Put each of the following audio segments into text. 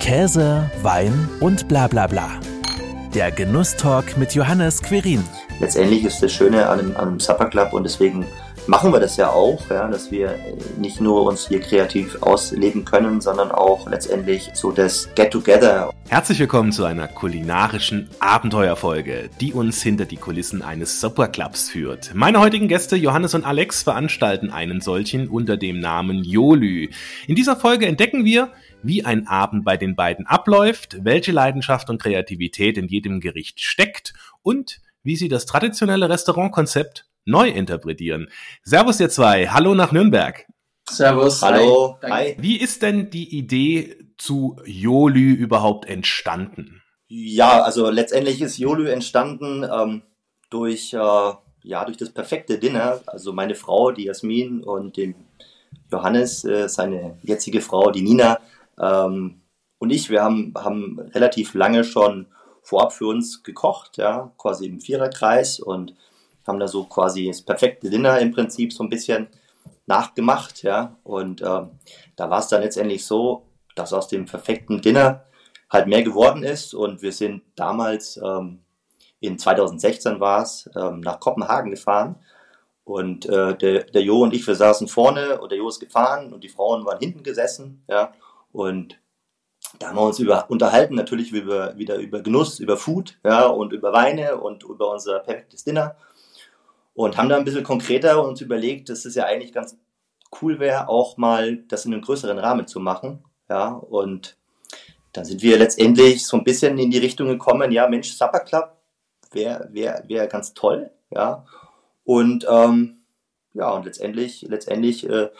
Käse, Wein und bla bla bla. Der Genusstalk mit Johannes Querin. Letztendlich ist das Schöne an einem, an Supper Club und deswegen machen wir das ja auch, ja, dass wir nicht nur uns hier kreativ ausleben können, sondern auch letztendlich so das Get-Together. Herzlich willkommen zu einer kulinarischen Abenteuerfolge, die uns hinter die Kulissen eines Superclubs führt. Meine heutigen Gäste Johannes und Alex veranstalten einen solchen unter dem Namen Jolü. In dieser Folge entdecken wir, wie ein Abend bei den beiden abläuft, welche Leidenschaft und Kreativität in jedem Gericht steckt und wie sie das traditionelle Restaurantkonzept neu interpretieren. Servus ihr zwei, hallo nach Nürnberg. Servus. Hallo. Hi. Wie ist denn die Idee zu Jolü überhaupt entstanden? Ja, also letztendlich ist Jolü entstanden ähm, durch, äh, ja, durch das perfekte Dinner. Also meine Frau, die Jasmin und dem Johannes, äh, seine jetzige Frau, die Nina, ähm, und ich, wir haben, haben relativ lange schon vorab für uns gekocht, ja, quasi im Viererkreis und haben da so quasi das perfekte Dinner im Prinzip so ein bisschen nachgemacht, ja. Und ähm, da war es dann letztendlich so, dass aus dem perfekten Dinner halt mehr geworden ist und wir sind damals ähm, in 2016 war es ähm, nach Kopenhagen gefahren und äh, der, der Jo und ich, wir saßen vorne und der Jo ist gefahren und die Frauen waren hinten gesessen, ja. Und da haben wir uns über, unterhalten, natürlich über, wieder über Genuss, über Food, ja, und über Weine und über unser perfektes Dinner. Und haben da ein bisschen konkreter uns überlegt, dass es ja eigentlich ganz cool wäre, auch mal das in einem größeren Rahmen zu machen, ja. Und dann sind wir letztendlich so ein bisschen in die Richtung gekommen, ja, Mensch, Supper Club wäre wär, wär ganz toll, ja. Und ähm, ja, und letztendlich, letztendlich äh,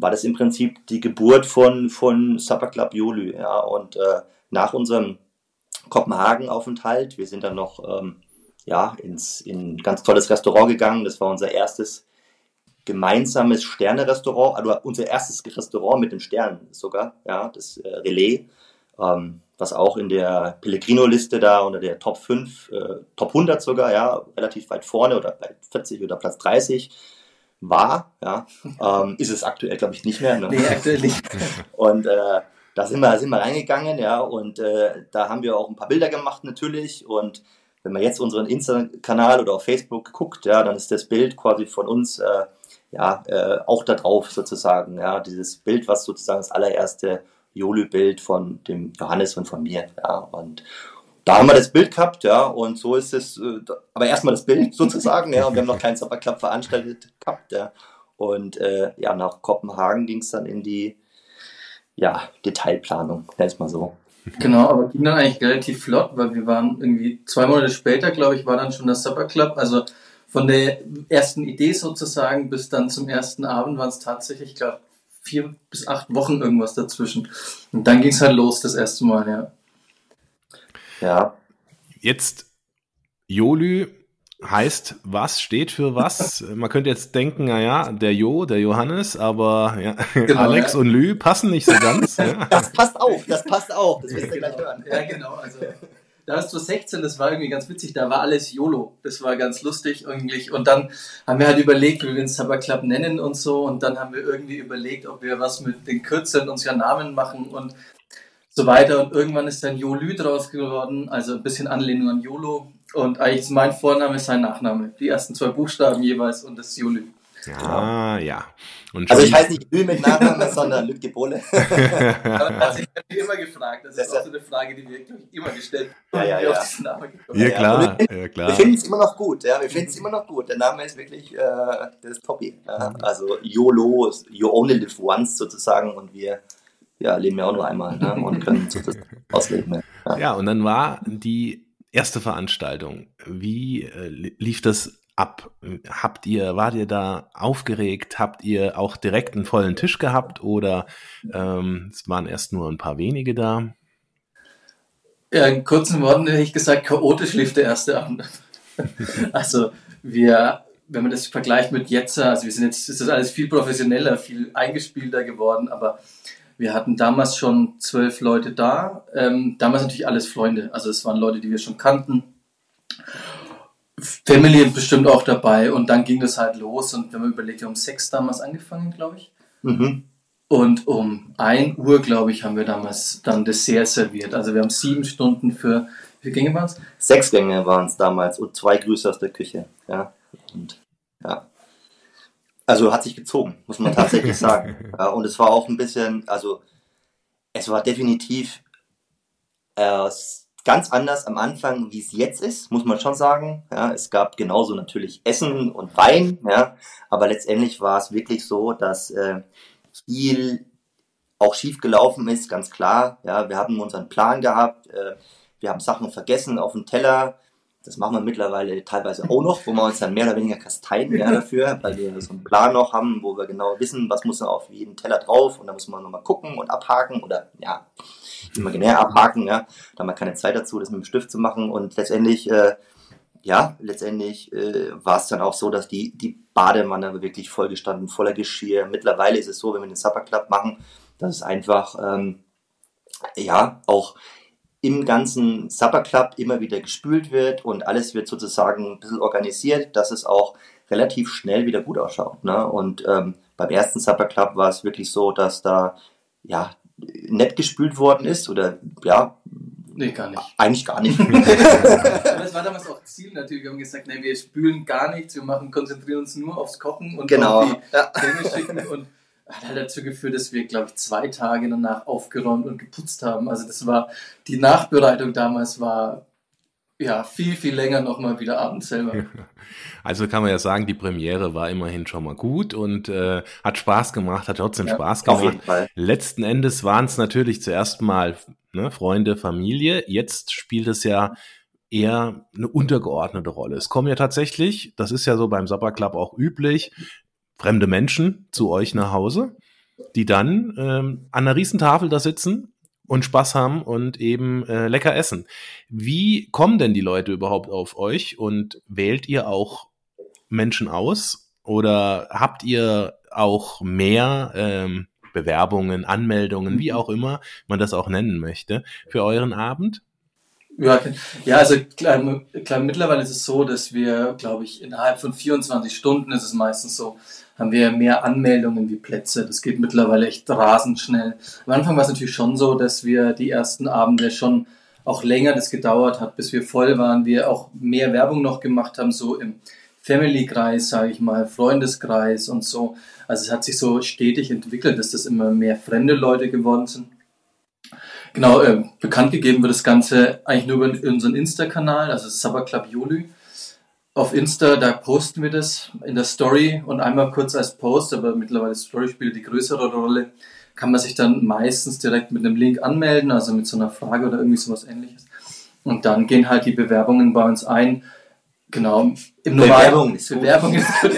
war das im Prinzip die Geburt von, von Club Jolü. Ja, und äh, nach unserem Kopenhagen-Aufenthalt, wir sind dann noch ähm, ja, ins, in ein ganz tolles Restaurant gegangen. Das war unser erstes gemeinsames Sterne-Restaurant, also unser erstes Restaurant mit den Sternen sogar, ja, das äh, Relais, ähm, was auch in der Pellegrino-Liste da unter der Top 5, äh, Top 100 sogar, ja, relativ weit vorne oder bei 40 oder Platz 30 war. Ja. Ähm, ist es aktuell, glaube ich, nicht mehr. Ne? Nee, aktuell nicht. Und äh, da sind wir, sind wir reingegangen, ja, und äh, da haben wir auch ein paar Bilder gemacht natürlich. Und wenn man jetzt unseren Insta-Kanal oder auf Facebook guckt, ja, dann ist das Bild quasi von uns äh, ja äh, auch da drauf sozusagen. Ja, dieses Bild, was sozusagen das allererste Jolü-Bild von dem Johannes und von mir. Ja, und da haben wir das Bild gehabt, ja, und so ist es, äh, aber erstmal das Bild sozusagen, ja, und wir haben noch keinen Supper Club veranstaltet gehabt, ja. Und äh, ja, nach Kopenhagen ging es dann in die ja, Detailplanung, nenn mal so. Genau, aber ging dann eigentlich relativ flott, weil wir waren irgendwie zwei Monate später, glaube ich, war dann schon das Supper Club. Also von der ersten Idee sozusagen bis dann zum ersten Abend waren es tatsächlich, ich glaube, vier bis acht Wochen irgendwas dazwischen. Und dann ging es halt los das erste Mal, ja. Ja. Jetzt Jolü heißt was, steht für was. Man könnte jetzt denken, naja, der Jo, der Johannes, aber ja, genau, Alex ja. und Lü passen nicht so ganz. ja. Das passt auch, das passt auch, das wirst du gleich hören. Ja, genau, also da ist du 16, das war irgendwie ganz witzig, da war alles YOLO, das war ganz lustig eigentlich und dann haben wir halt überlegt, wie wir den Supper Club nennen und so und dann haben wir irgendwie überlegt, ob wir was mit den Kürzeln uns ja Namen machen und so weiter. Und irgendwann ist dann Jolü draus geworden, also ein bisschen Anlehnung an YOLO. Und eigentlich ist mein Vorname sein Nachname. Die ersten zwei Buchstaben jeweils und das ist Jolü. Ah, ja. also ich heiße nicht Lü mit Nachnamen, sondern Lütke Bohle. also ich habe mich immer gefragt. Das, das ist auch so eine Frage, die wir immer gestellt haben. Ja, ja, ja. ja, klar. Wir, ja, klar. Wir finden es immer noch gut. Ja, wir finden es immer noch gut. Der Name ist wirklich, äh, das ist Topi. Ja. Also YOLO, You Only Live Once sozusagen und wir ja, leben ja auch nur einmal ne? und können das ausleben. Ja. ja, und dann war die erste Veranstaltung. Wie äh, lief das ab? Habt ihr, wart ihr da aufgeregt? Habt ihr auch direkt einen vollen Tisch gehabt oder ähm, es waren erst nur ein paar wenige da? Ja, in kurzen Worten hätte ich gesagt, chaotisch lief der erste Abend. also wir, wenn man das vergleicht mit jetzt, also wir sind jetzt, ist das alles viel professioneller, viel eingespielter geworden, aber wir hatten damals schon zwölf Leute da. Ähm, damals natürlich alles Freunde. Also es waren Leute, die wir schon kannten. Family bestimmt auch dabei. Und dann ging das halt los. Und wenn man überlegt, wir haben sechs damals angefangen, glaube ich. Mhm. Und um 1 Uhr, glaube ich, haben wir damals dann Dessert serviert. Also wir haben sieben Stunden für, wie viele Gänge waren es? Sechs Gänge waren es damals und zwei Grüße aus der Küche. Ja. Und, ja. Also hat sich gezogen, muss man tatsächlich sagen. Ja, und es war auch ein bisschen, also es war definitiv äh, ganz anders am Anfang, wie es jetzt ist, muss man schon sagen. Ja, es gab genauso natürlich Essen und Wein, ja, aber letztendlich war es wirklich so, dass äh, viel auch schief gelaufen ist, ganz klar. Ja, wir haben unseren Plan gehabt, äh, wir haben Sachen vergessen auf dem Teller. Das machen wir mittlerweile teilweise auch noch, wo wir uns dann mehr oder weniger kasteien ja, dafür, weil wir so einen Plan noch haben, wo wir genau wissen, was muss auf jeden Teller drauf und da muss man nochmal gucken und abhaken oder ja, imaginär abhaken, ja. Da haben wir keine Zeit dazu, das mit dem Stift zu machen und letztendlich, äh, ja, letztendlich äh, war es dann auch so, dass die, die Badewanne wirklich vollgestanden, voller Geschirr. Mittlerweile ist es so, wenn wir den Supper Club machen, dass es einfach, ähm, ja, auch im ganzen Supper Club immer wieder gespült wird und alles wird sozusagen ein bisschen organisiert, dass es auch relativ schnell wieder gut ausschaut. Ne? Und ähm, beim ersten Supper Club war es wirklich so, dass da ja nett gespült worden ist oder ja. Nee, gar nicht. Eigentlich gar nicht. das war damals auch Ziel natürlich. Wir haben gesagt, nee, wir spülen gar nichts, wir machen, konzentrieren uns nur aufs Kochen und genau. auf die ja. schicken und hat halt dazu geführt, dass wir, glaube ich, zwei Tage danach aufgeräumt und geputzt haben. Also das war, die Nachbereitung damals war ja viel, viel länger nochmal wieder abends selber. Also kann man ja sagen, die Premiere war immerhin schon mal gut und äh, hat Spaß gemacht, hat trotzdem ja, Spaß gemacht. Letzten Endes waren es natürlich zuerst mal ne, Freunde, Familie. Jetzt spielt es ja eher eine untergeordnete Rolle. Es kommen ja tatsächlich, das ist ja so beim Supper Club auch üblich, fremde Menschen zu euch nach Hause, die dann ähm, an einer Riesentafel da sitzen und Spaß haben und eben äh, lecker essen. Wie kommen denn die Leute überhaupt auf euch und wählt ihr auch Menschen aus oder habt ihr auch mehr ähm, Bewerbungen, Anmeldungen, wie auch immer man das auch nennen möchte, für euren Abend? Ja, ja also klar, klar, mittlerweile ist es so, dass wir, glaube ich, innerhalb von 24 Stunden ist es meistens so, haben wir mehr Anmeldungen wie Plätze. Das geht mittlerweile echt rasend schnell. Am Anfang war es natürlich schon so, dass wir die ersten Abende schon auch länger das gedauert hat, bis wir voll waren. Wir auch mehr Werbung noch gemacht haben, so im Family-Kreis, sage ich mal, Freundeskreis und so. Also es hat sich so stetig entwickelt, dass das immer mehr fremde Leute geworden sind. Genau, äh, bekannt gegeben wird das Ganze eigentlich nur über unseren Insta-Kanal, also Sabber Club auf Insta, da posten wir das in der Story und einmal kurz als Post, aber mittlerweile Story spielt die größere Rolle, kann man sich dann meistens direkt mit einem Link anmelden, also mit so einer Frage oder irgendwie sowas ähnliches. Und dann gehen halt die Bewerbungen bei uns ein. Genau. Im Bewerbung ist gut. Bewerbung ist gut.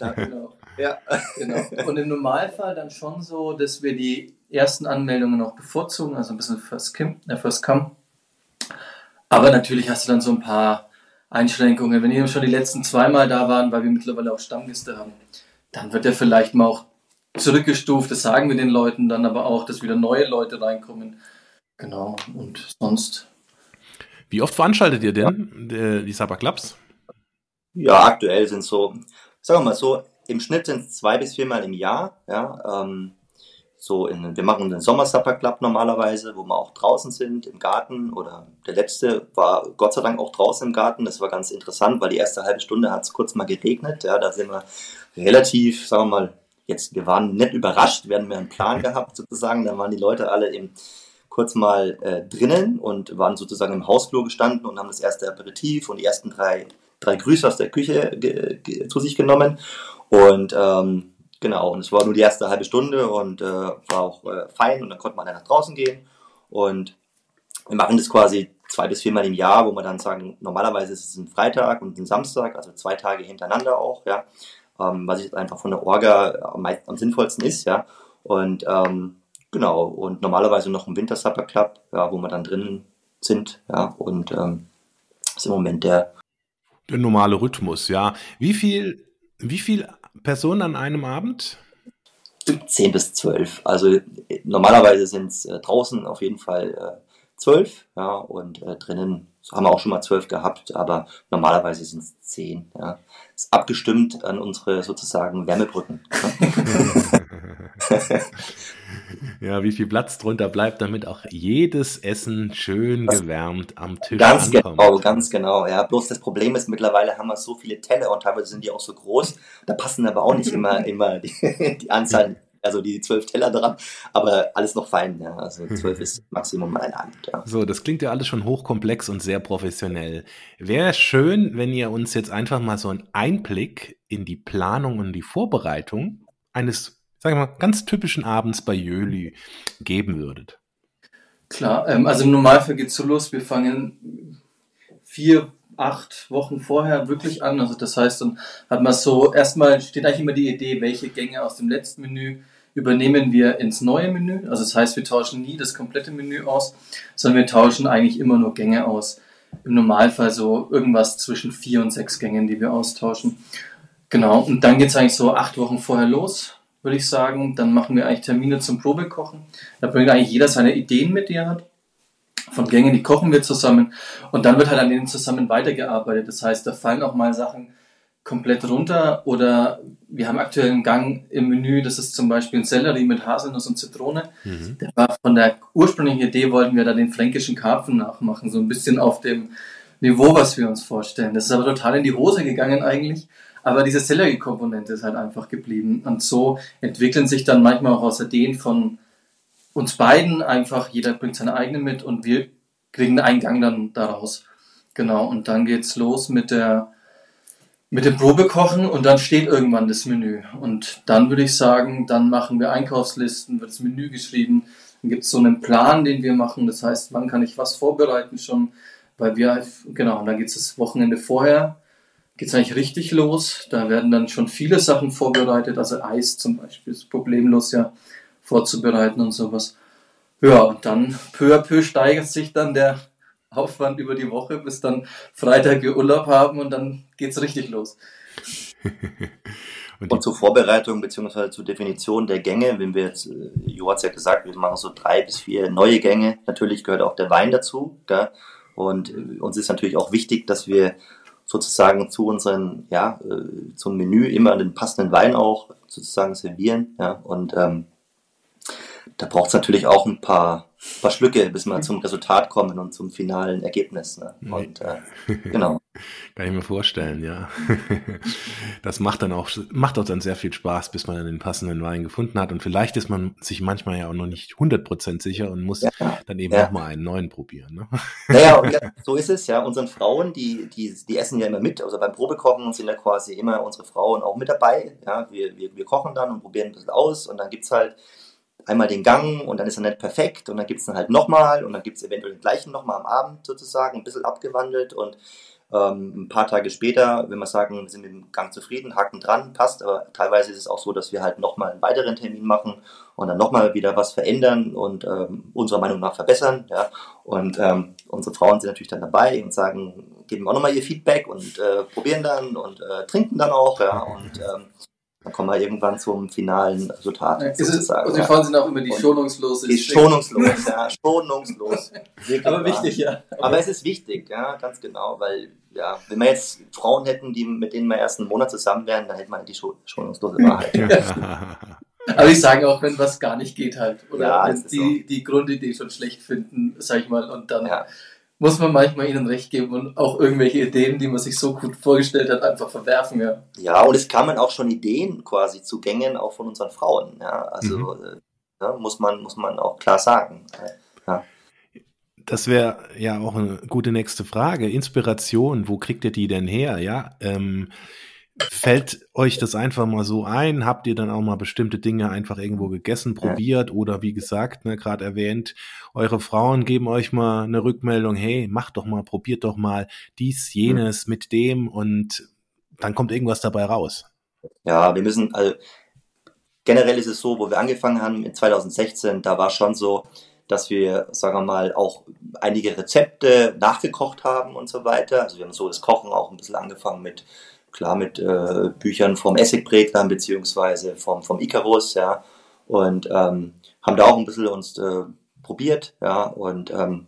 ja, genau. Ja. genau. Und im Normalfall dann schon so, dass wir die ersten Anmeldungen auch bevorzugen, also ein bisschen First Come. Äh, first come. Aber natürlich hast du dann so ein paar Einschränkungen. Wenn ihr schon die letzten zweimal da waren, weil wir mittlerweile auch Stammgäste haben, dann wird er vielleicht mal auch zurückgestuft. Das sagen wir den Leuten dann aber auch, dass wieder neue Leute reinkommen. Genau. Und sonst. Wie oft veranstaltet ihr denn ja. die Sabba Clubs? Ja, aktuell sind so, sagen wir mal so, im Schnitt sind es zwei bis viermal im Jahr. Ja, ähm, so in, wir machen den Sommersupper Club normalerweise, wo wir auch draußen sind im Garten oder der letzte war Gott sei Dank auch draußen im Garten. Das war ganz interessant, weil die erste halbe Stunde hat es kurz mal geregnet. Ja, da sind wir relativ, sagen wir mal, jetzt, wir waren nicht überrascht, wir hatten einen Plan gehabt sozusagen. Da waren die Leute alle im, kurz mal äh, drinnen und waren sozusagen im Hausflur gestanden und haben das erste Aperitif und die ersten drei, drei Grüße aus der Küche zu sich genommen. Und ähm, Genau, und es war nur die erste halbe Stunde und äh, war auch äh, fein und dann konnte man dann nach draußen gehen. Und wir machen das quasi zwei bis viermal im Jahr, wo wir dann sagen, normalerweise ist es ein Freitag und ein Samstag, also zwei Tage hintereinander auch, ja. Ähm, was jetzt einfach von der Orga am, am sinnvollsten ist, ja. Und ähm, genau, und normalerweise noch ein Winter Supper Club, ja, wo wir dann drinnen sind, ja, und ähm, ist im Moment der der normale Rhythmus, ja. Wie viel, wie viel Personen an einem Abend? 10 bis 12. Also normalerweise sind es äh, draußen auf jeden Fall äh, 12, ja, und äh, drinnen haben wir auch schon mal 12 gehabt, aber normalerweise sind es 10, ja. Ist abgestimmt an unsere sozusagen Wärmebrücken. Ne? ja, wie viel Platz drunter bleibt, damit auch jedes Essen schön das gewärmt am Tisch ganz ankommt. Genau, ganz genau. Ja, bloß das Problem ist, mittlerweile haben wir so viele Teller und teilweise sind die auch so groß, da passen aber auch nicht immer, immer die, die Anzahl also die zwölf Teller dran, aber alles noch fein. Ja. Also zwölf ist Maximum ein Abend. Ja. So, das klingt ja alles schon hochkomplex und sehr professionell. Wäre schön, wenn ihr uns jetzt einfach mal so einen Einblick in die Planung und die Vorbereitung eines, sagen wir mal, ganz typischen Abends bei Jöli geben würdet. Klar, ähm, also im Normalfall geht es so los, wir fangen vier, acht Wochen vorher wirklich an. Also das heißt, dann hat man so, erstmal steht eigentlich immer die Idee, welche Gänge aus dem letzten Menü übernehmen wir ins neue Menü. Also das heißt, wir tauschen nie das komplette Menü aus, sondern wir tauschen eigentlich immer nur Gänge aus. Im Normalfall so irgendwas zwischen vier und sechs Gängen, die wir austauschen. Genau, und dann geht es eigentlich so acht Wochen vorher los, würde ich sagen. Dann machen wir eigentlich Termine zum Probekochen. Da bringt eigentlich jeder seine Ideen mit, die er hat von Gängen, die kochen wir zusammen und dann wird halt an denen zusammen weitergearbeitet. Das heißt, da fallen auch mal Sachen komplett runter oder wir haben aktuell einen Gang im Menü, das ist zum Beispiel ein Sellerie mit Haselnuss und Zitrone. Mhm. Der war von der ursprünglichen Idee, wollten wir da den fränkischen Karpfen nachmachen, so ein bisschen auf dem Niveau, was wir uns vorstellen. Das ist aber total in die Hose gegangen eigentlich. Aber diese Sellerie-Komponente ist halt einfach geblieben. Und so entwickeln sich dann manchmal auch aus Ideen von uns beiden einfach, jeder bringt seine eigene mit und wir kriegen einen Gang dann daraus. Genau, und dann geht's los mit der mit dem Probekochen und dann steht irgendwann das Menü. Und dann würde ich sagen, dann machen wir Einkaufslisten, wird das Menü geschrieben, dann gibt es so einen Plan, den wir machen. Das heißt, wann kann ich was vorbereiten schon, weil wir, genau, und dann geht es das Wochenende vorher, geht es eigentlich richtig los. Da werden dann schon viele Sachen vorbereitet, also Eis zum Beispiel ist problemlos ja vorzubereiten und sowas. Ja, und dann peu à peu steigert sich dann der Aufwand über die Woche, bis dann Freitag wir Urlaub haben und dann geht es richtig los. und, und, zur Vorbereitung bzw. zur Definition der Gänge, wenn wir jetzt, äh, Jo hat es ja gesagt, wir machen so drei bis vier neue Gänge. Natürlich gehört auch der Wein dazu. Gell? Und äh, uns ist natürlich auch wichtig, dass wir sozusagen zu unseren, ja, äh, zum Menü immer den passenden Wein auch sozusagen servieren. Ja? Und ähm, da braucht es natürlich auch ein paar, paar Schlücke, bis wir zum Resultat kommen und zum finalen Ergebnis. Ne? Und äh, genau. Kann ich mir vorstellen, ja. Das macht dann auch, macht auch dann sehr viel Spaß, bis man dann den passenden Wein gefunden hat. Und vielleicht ist man sich manchmal ja auch noch nicht 100% sicher und muss ja, dann eben ja. auch mal einen neuen probieren. Ne? Naja, und ja, so ist es, ja. Unseren Frauen, die, die, die essen ja immer mit. Also beim Probekochen sind ja quasi immer unsere Frauen auch mit dabei. Ja, wir, wir, wir kochen dann und probieren ein bisschen aus und dann gibt es halt einmal den Gang und dann ist er nicht perfekt und dann gibt es dann halt nochmal und dann gibt es eventuell den gleichen nochmal am Abend sozusagen, ein bisschen abgewandelt und ähm, ein paar Tage später, wenn wir sagen, wir sind mit dem Gang zufrieden, haken dran, passt, aber teilweise ist es auch so, dass wir halt nochmal einen weiteren Termin machen und dann nochmal wieder was verändern und ähm, unserer Meinung nach verbessern. Ja? Und ähm, unsere Frauen sind natürlich dann dabei und sagen, geben auch nochmal ihr Feedback und äh, probieren dann und äh, trinken dann auch. Ja? Und ähm, dann kommen wir irgendwann zum finalen Resultat. Ja, sozusagen. Und die Frauen sind auch immer die schonungslose. Die schonungslos, ja, schonungslos. Aber wichtig, ja. Aber, Aber es ist wichtig, ja, ganz genau, weil, ja, wenn wir jetzt Frauen hätten, die, mit denen wir erst einen Monat zusammen wären, dann hätten wir die schonungslose Wahrheit. Ja. Aber ich sage auch, wenn was gar nicht geht halt. Oder ja, wenn die, so. die Grundidee schon schlecht finden, sag ich mal, und dann ja muss man manchmal ihnen recht geben und auch irgendwelche Ideen, die man sich so gut vorgestellt hat, einfach verwerfen, ja. Ja, und es kamen auch schon Ideen quasi zu Gängen auch von unseren Frauen, ja. Also mhm. Äh, ja, muss man, muss man auch klar sagen. Ja. Das wäre ja auch eine gute nächste Frage. Inspiration, wo kriegt ihr die denn her? Ja, ähm, Fällt euch das einfach mal so ein? Habt ihr dann auch mal bestimmte Dinge einfach irgendwo gegessen, probiert oder wie gesagt, ne, gerade erwähnt, eure Frauen geben euch mal eine Rückmeldung, hey, macht doch mal, probiert doch mal dies, jenes mhm. mit dem und dann kommt irgendwas dabei raus. Ja, wir müssen, also generell ist es so, wo wir angefangen haben in 2016, da war schon so, dass wir, sagen wir mal, auch einige Rezepte nachgekocht haben und so weiter. Also wir haben so das Kochen auch ein bisschen angefangen mit klar mit äh, Büchern vom Essigbreglern beziehungsweise vom, vom Icarus, ja, und ähm, haben da auch ein bisschen uns äh, probiert, ja, und ähm,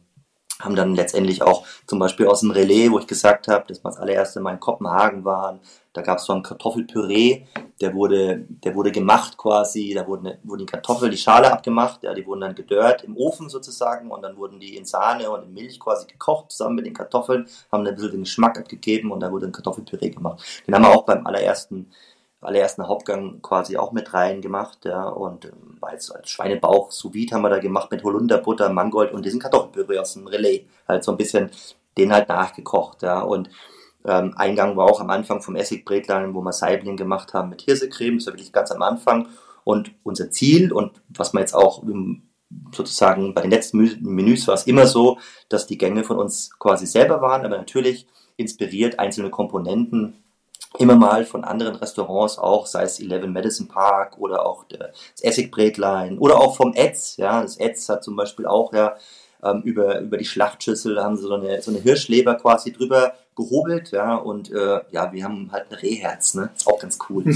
haben dann letztendlich auch zum Beispiel aus dem Relais, wo ich gesagt habe, dass wir das allererste Mal in Kopenhagen waren, da gab es so ein Kartoffelpüree, der wurde, der wurde gemacht quasi, da wurden, wurden die Kartoffeln, die Schale abgemacht, ja, die wurden dann gedörrt im Ofen sozusagen und dann wurden die in Sahne und in Milch quasi gekocht zusammen mit den Kartoffeln, haben dann ein bisschen den Geschmack abgegeben und da wurde ein Kartoffelpüree gemacht. Den haben wir auch beim allerersten allerersten Hauptgang quasi auch mit rein gemacht, ja, und ähm, als, als Schweinebauch sous vide haben wir da gemacht mit Holunderbutter, Mangold und diesen Kartoffelpüree aus dem Relais, halt so ein bisschen den halt nachgekocht, ja, und ähm, Eingang war auch am Anfang vom Essigbrätlein, wo wir Saibling gemacht haben mit Hirsecreme, das war wirklich ganz am Anfang und unser Ziel und was wir jetzt auch sozusagen bei den letzten Menüs war es immer so, dass die Gänge von uns quasi selber waren, aber natürlich inspiriert einzelne Komponenten immer mal von anderen Restaurants auch, sei es Eleven Madison Park oder auch das Essigbrätlein oder auch vom Etz, ja, das Etz hat zum Beispiel auch ja ähm, über, über die Schlachtschüssel haben sie so eine, so eine Hirschleber quasi drüber gehobelt, ja, und äh, ja, wir haben halt ein Rehherz, ne, ist auch ganz cool.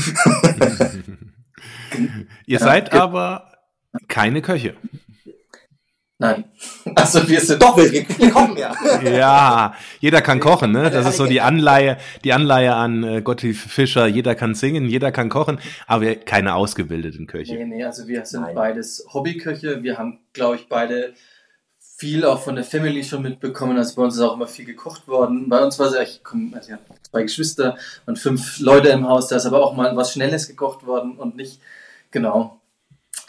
Ihr seid aber keine Köche. Nein. Also wir sind. Doch, wir, wir kochen ja. ja, jeder kann kochen, ne? Das ist so die Anleihe, die Anleihe an äh, Gottlieb Fischer. Jeder kann singen, jeder kann kochen, aber keine ausgebildeten Köche. Nee, nee, also wir sind Nein. beides Hobbyköche. Wir haben, glaube ich, beide viel auch von der Family schon mitbekommen. Also bei uns ist auch immer viel gekocht worden. Bei uns war es ja, ich komme, also ja, zwei Geschwister und fünf Leute im Haus. Da ist aber auch mal was Schnelles gekocht worden und nicht, genau.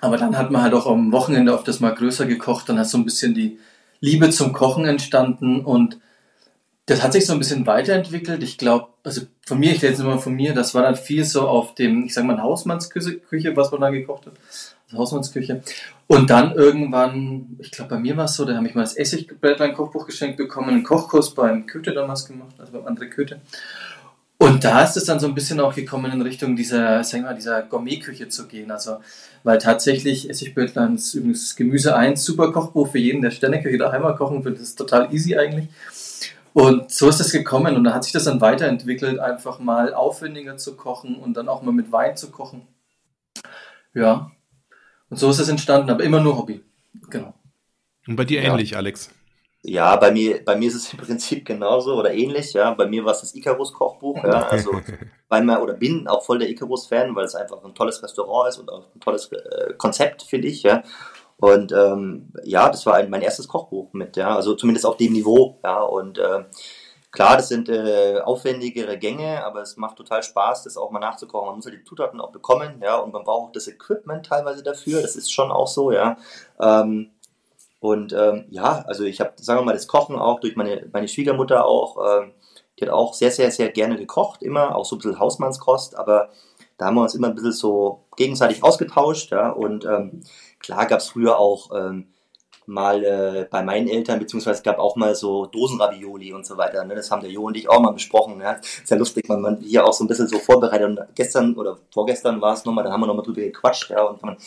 Aber dann hat man halt auch am Wochenende oft das mal größer gekocht, dann hat so ein bisschen die Liebe zum Kochen entstanden und das hat sich so ein bisschen weiterentwickelt. Ich glaube, also von mir, ich rede jetzt immer von mir, das war dann viel so auf dem, ich sag mal, Hausmannsküche, was man da gekocht hat. Also Hausmannsküche. Und dann irgendwann, ich glaube, bei mir war es so, da habe ich mal das Essigblättlein-Kochbuch geschenkt bekommen, einen Kochkurs beim Köthe damals gemacht, also beim André Köthe. Und da ist es dann so ein bisschen auch gekommen in Richtung dieser, sagen wir mal, dieser Gourmetküche zu gehen. Also, weil tatsächlich Essigböttland ist übrigens Gemüse 1, super Kochbuch für jeden, der Sterneküche daheim mal kochen will. Das ist total easy eigentlich. Und so ist es gekommen und da hat sich das dann weiterentwickelt, einfach mal aufwendiger zu kochen und dann auch mal mit Wein zu kochen. Ja. Und so ist es entstanden, aber immer nur Hobby. Genau. Und bei dir ja. ähnlich, Alex? Ja, bei mir, bei mir ist es im Prinzip genauso oder ähnlich. Ja, bei mir war es das Icarus-Kochbuch. Ja, also weil man oder bin auch voll der Icarus-Fan, weil es einfach ein tolles Restaurant ist und auch ein tolles äh, Konzept finde ich. Ja, und ähm, ja, das war ein, mein erstes Kochbuch mit. Ja, also zumindest auf dem Niveau. Ja, und äh, klar, das sind äh, aufwendigere Gänge, aber es macht total Spaß, das auch mal nachzukochen. Man muss halt die Zutaten auch bekommen. Ja, und man braucht auch das Equipment teilweise dafür. Das ist schon auch so. Ja. Ähm, und ähm, ja, also ich habe, sagen wir mal, das Kochen auch durch meine, meine Schwiegermutter auch, ähm, die hat auch sehr, sehr, sehr gerne gekocht, immer, auch so ein bisschen Hausmannskost, aber da haben wir uns immer ein bisschen so gegenseitig ausgetauscht, ja, und ähm, klar gab es früher auch ähm, mal äh, bei meinen Eltern, beziehungsweise es gab auch mal so Dosenravioli und so weiter, ne? das haben der Jo und ich auch mal besprochen, ja, ist lustig, man, man hier auch so ein bisschen so vorbereitet und gestern oder vorgestern war es nochmal, da haben wir nochmal drüber gequatscht, ja, und man,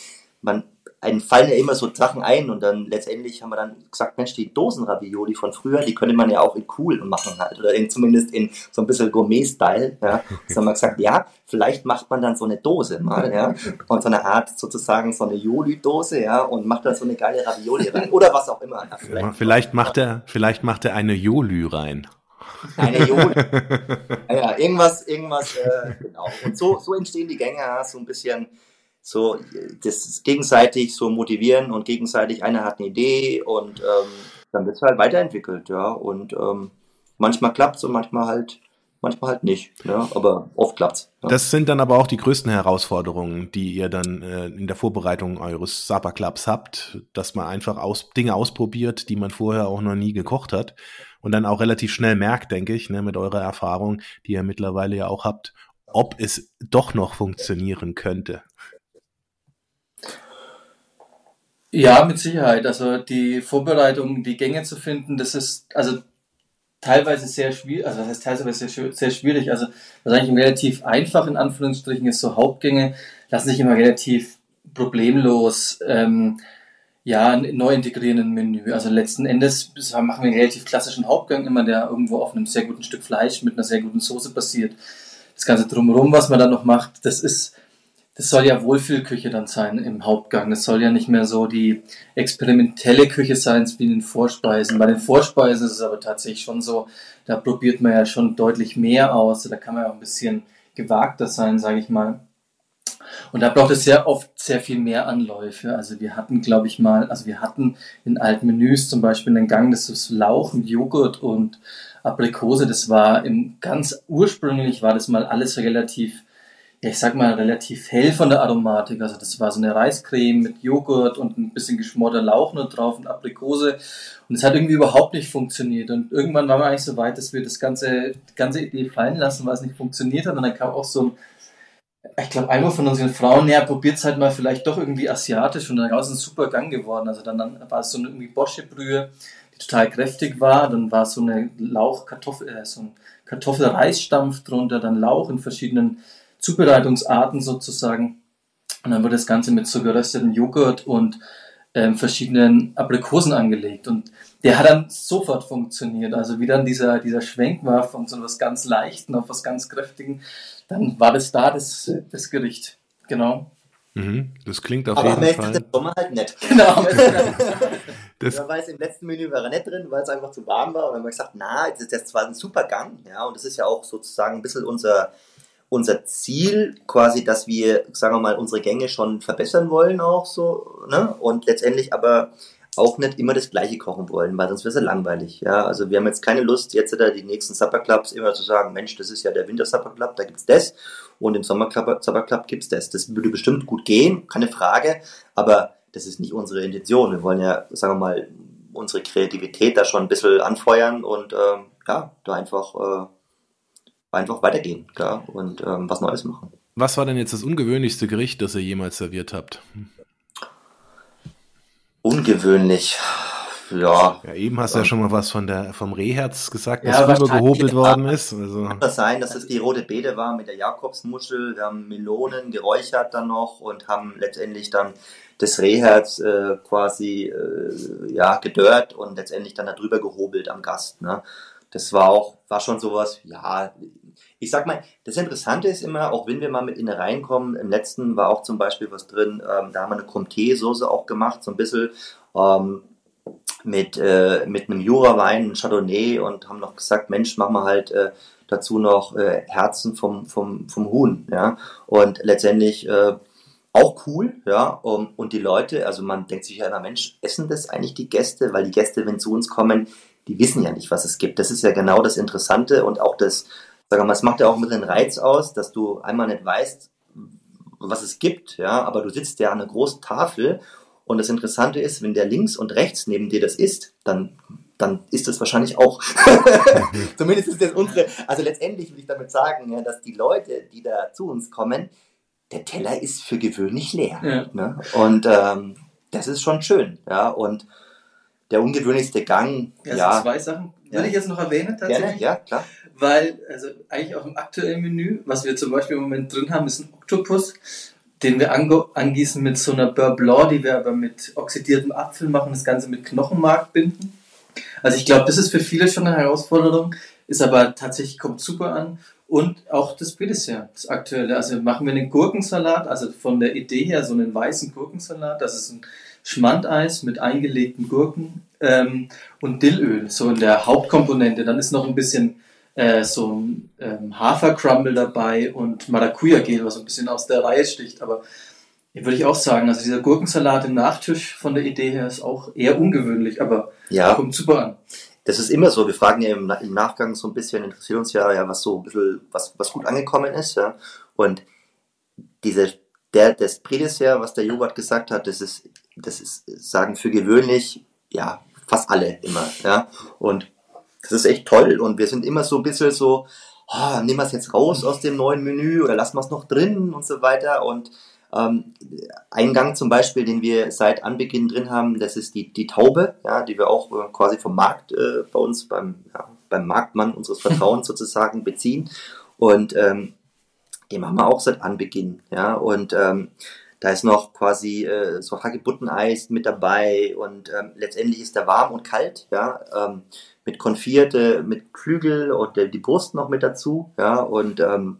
man einen fallen ja immer so Sachen ein und dann letztendlich haben wir dann gesagt, Mensch, die Dosenravioli von früher, die könnte man ja auch in cool machen halt oder in, zumindest in so ein bisschen Gourmet-Style, ja. Das haben wir gesagt, ja, vielleicht macht man dann so eine Dose mal, ja, und so eine Art sozusagen so eine Joli-Dose, ja, und macht da so eine geile Ravioli rein oder was auch immer. Ja, vielleicht, vielleicht macht er, vielleicht macht er eine Jolü rein. Eine Joli. ja, irgendwas, irgendwas, äh, genau. Und so, so entstehen die Gänge, so ein bisschen so das gegenseitig so motivieren und gegenseitig einer hat eine Idee und ähm, dann wird es halt weiterentwickelt, ja. Und ähm, manchmal klappt es und manchmal halt, manchmal halt nicht, ja, aber oft klappt's. Ja. Das sind dann aber auch die größten Herausforderungen, die ihr dann äh, in der Vorbereitung eures Supper Clubs habt, dass man einfach aus, Dinge ausprobiert, die man vorher auch noch nie gekocht hat und dann auch relativ schnell merkt, denke ich, ne, mit eurer Erfahrung, die ihr mittlerweile ja auch habt, ob es doch noch funktionieren könnte. Ja, mit Sicherheit. Also die Vorbereitung, die Gänge zu finden, das ist also teilweise sehr schwierig, also das heißt teilweise sehr, sehr schwierig. Also was eigentlich relativ einfach in Anführungsstrichen ist, so Hauptgänge lassen sich immer relativ problemlos ähm, ja, neu integrieren in Menü. Also letzten Endes machen wir einen relativ klassischen Hauptgang immer, der irgendwo auf einem sehr guten Stück Fleisch mit einer sehr guten Soße basiert. Das Ganze drumherum, was man dann noch macht, das ist das soll ja Wohlfühlküche dann sein im Hauptgang. Das soll ja nicht mehr so die experimentelle Küche sein wie in den Vorspeisen. Bei den Vorspeisen ist es aber tatsächlich schon so, da probiert man ja schon deutlich mehr aus. Da kann man ja auch ein bisschen gewagter sein, sage ich mal. Und da braucht es sehr oft sehr viel mehr Anläufe. Also wir hatten, glaube ich mal, also wir hatten in alten Menüs zum Beispiel einen Gang, das ist Lauch und Joghurt und Aprikose. Das war im ganz ursprünglich war das mal alles relativ ich sag mal, relativ hell von der Aromatik. Also das war so eine Reiscreme mit Joghurt und ein bisschen geschmorter Lauch nur drauf und Aprikose. Und es hat irgendwie überhaupt nicht funktioniert. Und irgendwann waren wir eigentlich so weit, dass wir das ganze, die ganze Idee fallen lassen, weil es nicht funktioniert hat. Und dann kam auch so ein, ich glaube, einmal von unseren Frauen, ja, probiert es halt mal vielleicht doch irgendwie asiatisch. Und dann war es ein super Gang geworden. Also dann, dann war es so eine irgendwie Bosche-Brühe, die total kräftig war. Dann war so eine Lauch-Kartoffel, äh, so ein Kartoffel-Reisstampf drunter, dann Lauch in verschiedenen Zubereitungsarten sozusagen. Und dann wird das Ganze mit so gerösteten Joghurt und ähm, verschiedenen Aprikosen angelegt. Und der hat dann sofort funktioniert. Also wie dann dieser, dieser Schwenk war von so etwas ganz Leichten auf was ganz Kräftigen, dann war das da das, das Gericht. Genau. Mhm, das klingt auf Aber jeden Fall. Aber am Sommer halt nett. Genau. das man weiß, im letzten Menü war er nicht drin, weil es einfach zu warm war. Und dann haben wir gesagt, na, das ist zwar ein super Gang, ja, und das ist ja auch sozusagen ein bisschen unser, unser Ziel quasi, dass wir, sagen wir mal, unsere Gänge schon verbessern wollen auch so, ne? Und letztendlich aber auch nicht immer das Gleiche kochen wollen, weil sonst wäre es ja langweilig. Ja, also wir haben jetzt keine Lust, jetzt da die nächsten Supper Clubs immer zu sagen, Mensch, das ist ja der Winter Supper Club, da gibt's das und im Sommer Supper Club gibt's das. Das würde bestimmt gut gehen, keine Frage, aber das ist nicht unsere Intention. Wir wollen ja, sagen wir mal, unsere Kreativität da schon ein bisschen anfeuern und ähm, ja, da einfach äh, einfach weitergehen klar, und ähm, was Neues machen. Was war denn jetzt das ungewöhnlichste Gericht, das ihr jemals serviert habt? Ungewöhnlich. Ja. ja. Eben hast du ja schon mal was von der, vom Rehherz gesagt, was ja, rübergehobelt worden ist. Also. Kann das sein, dass es die rote Beete war mit der Jakobsmuschel. Wir haben Melonen geräuchert dann noch und haben letztendlich dann das Rehherz äh, quasi äh, ja, gedörrt und letztendlich dann darüber gehobelt am Gast. Ne? Das war auch, war schon sowas, ja, ich sag mal, das Interessante ist immer, auch wenn wir mal mit Innereien kommen, im letzten war auch zum Beispiel was drin, ähm, da haben wir eine Comté-Soße auch gemacht, so ein bisschen ähm, mit, äh, mit einem Jura-Wein, einem Chardonnay und haben noch gesagt, Mensch, machen wir halt äh, dazu noch äh, Herzen vom, vom, vom Huhn, ja, und letztendlich äh, auch cool, ja, und die Leute, also man denkt sich ja immer, Mensch, essen das eigentlich die Gäste, weil die Gäste, wenn zu uns kommen, die wissen ja nicht, was es gibt. Das ist ja genau das Interessante und auch das, Sag mal, es macht ja auch mit den Reiz aus, dass du einmal nicht weißt, was es gibt, ja, aber du sitzt ja an einer großen Tafel und das Interessante ist, wenn der links und rechts neben dir das isst, dann dann ist das wahrscheinlich auch. Zumindest ist das unsere. Also letztendlich will ich damit sagen, ja, dass die Leute, die da zu uns kommen, der Teller ist für gewöhnlich leer. Ja. Ne? Und ähm, das ist schon schön. Ja, und der ungewöhnlichste Gang. Ja, ja. zwei Sachen würde ich jetzt noch erwähnen tatsächlich. Gerne, ja, klar. Weil, also eigentlich auch im aktuellen Menü, was wir zum Beispiel im Moment drin haben, ist ein Oktopus, den wir angießen mit so einer Beurre Blanc, die wir aber mit oxidiertem Apfel machen, das Ganze mit Knochenmark binden. Also ich glaube, das ist für viele schon eine Herausforderung, ist aber tatsächlich, kommt super an. Und auch das Bildessert, das aktuelle. Also machen wir einen Gurkensalat, also von der Idee her so einen weißen Gurkensalat. Das ist ein Schmandeis mit eingelegten Gurken ähm, und Dillöl, so in der Hauptkomponente. Dann ist noch ein bisschen äh, so ein ähm, Hafercrumble dabei und Maracuja-Gel, was so ein bisschen aus der Reihe sticht. Aber würde ich auch sagen, also dieser Gurkensalat im Nachtisch von der Idee her ist auch eher ungewöhnlich, aber ja. kommt super an. Das ist immer so. Wir fragen ja im, im, Nachgang so ein bisschen, interessiert uns ja, ja was so ein bisschen, was, was gut angekommen ist. Ja? Und diese, der, das Prädessert, was der Joghurt gesagt hat, das ist, das ist, sagen für gewöhnlich, ja, fast alle immer. Ja? Und das ist echt toll. Und wir sind immer so ein bisschen so, oh, nehmen wir es jetzt raus aus dem neuen Menü oder lassen wir es noch drin und so weiter. Und ähm, ein Gang zum Beispiel, den wir seit Anbeginn drin haben, das ist die, die Taube, ja, die wir auch äh, quasi vom Markt äh, bei uns, beim, ja, beim Marktmann unseres Vertrauens sozusagen beziehen. Und ähm, den machen wir auch seit Anbeginn. Ja, und ähm, da ist noch quasi äh, so Hagebutteneis mit dabei und ähm, letztendlich ist der warm und kalt, ja, ähm, mit konfierte, mit Flügel und äh, die Brust noch mit dazu, ja, und ähm,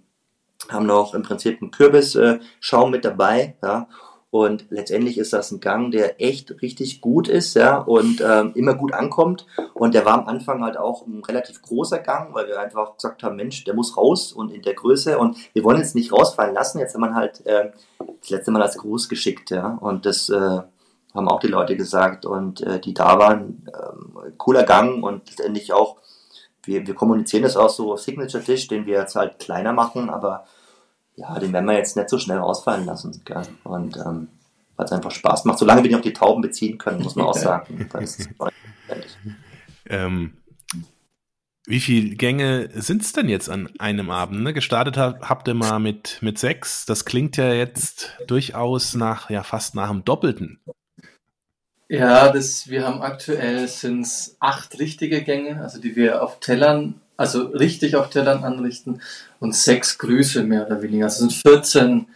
haben noch im Prinzip einen Kürbisschaum mit dabei, ja. Und letztendlich ist das ein Gang, der echt richtig gut ist, ja, und ähm, immer gut ankommt. Und der war am Anfang halt auch ein relativ großer Gang, weil wir einfach gesagt haben, Mensch, der muss raus und in der Größe. Und wir wollen jetzt nicht rausfallen lassen. Jetzt haben wir halt äh, das letzte Mal als Gruß geschickt, ja. Und das äh, haben auch die Leute gesagt und äh, die da waren. Äh, cooler Gang und letztendlich auch, wir, wir kommunizieren das auch so Signature-Tisch, den wir jetzt halt kleiner machen, aber ja, den werden wir jetzt nicht so schnell rausfallen lassen. Gell? Und ähm, weil es einfach Spaß macht. Solange wir nicht auf die Tauben beziehen können, muss man auch sagen. ähm, wie viele Gänge sind es denn jetzt an einem Abend? Ne? Gestartet habt ihr mal mit, mit sechs. Das klingt ja jetzt durchaus nach, ja, fast nach dem Doppelten. Ja, das, wir haben aktuell sind's acht richtige Gänge, also die wir auf Tellern also richtig auf Tellern anrichten und sechs Grüße mehr oder weniger. Also sind 14,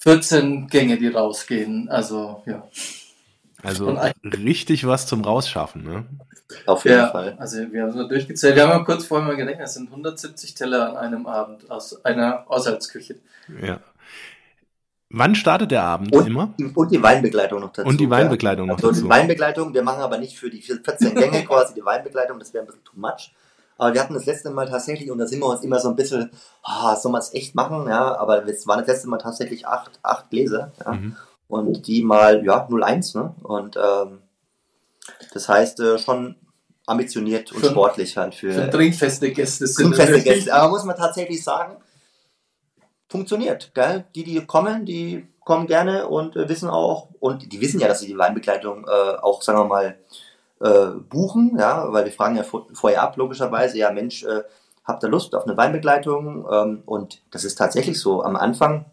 14 Gänge, die rausgehen. Also ja. Also richtig was zum Rausschaffen, ne? Auf jeden ja, Fall. Also wir haben es nur durchgezählt. Wir haben kurz vorher mal gerechnet, es sind 170 Teller an einem Abend aus einer Haushaltsküche. Ja. Wann startet der Abend und, immer? Und die Weinbegleitung noch dazu. Und die Weinbegleitung ja. noch also dazu. Die Weinbegleitung, wir machen aber nicht für die 14 Gänge quasi die Weinbegleitung, das wäre ein bisschen too much. Aber wir hatten das letzte Mal tatsächlich, und da sind wir uns immer so ein bisschen, ah, soll man es echt machen, ja, aber es waren das letzte Mal tatsächlich acht, acht Gläser, ja. Mhm. Und die mal, ja, 0,1, ne? Und ähm, das heißt äh, schon ambitioniert und schon, sportlich halt für. Schon trinkfeste Gäste sind. Trinkfeste Gäste, aber muss man tatsächlich sagen, funktioniert, gell? Die, die kommen, die kommen gerne und äh, wissen auch, und die wissen ja, dass sie die Weinbegleitung äh, auch, sagen wir mal, äh, buchen, ja, weil wir fragen ja vorher ab, logischerweise, ja Mensch, äh, habt ihr Lust auf eine Weinbegleitung? Ähm, und das ist tatsächlich so. Am Anfang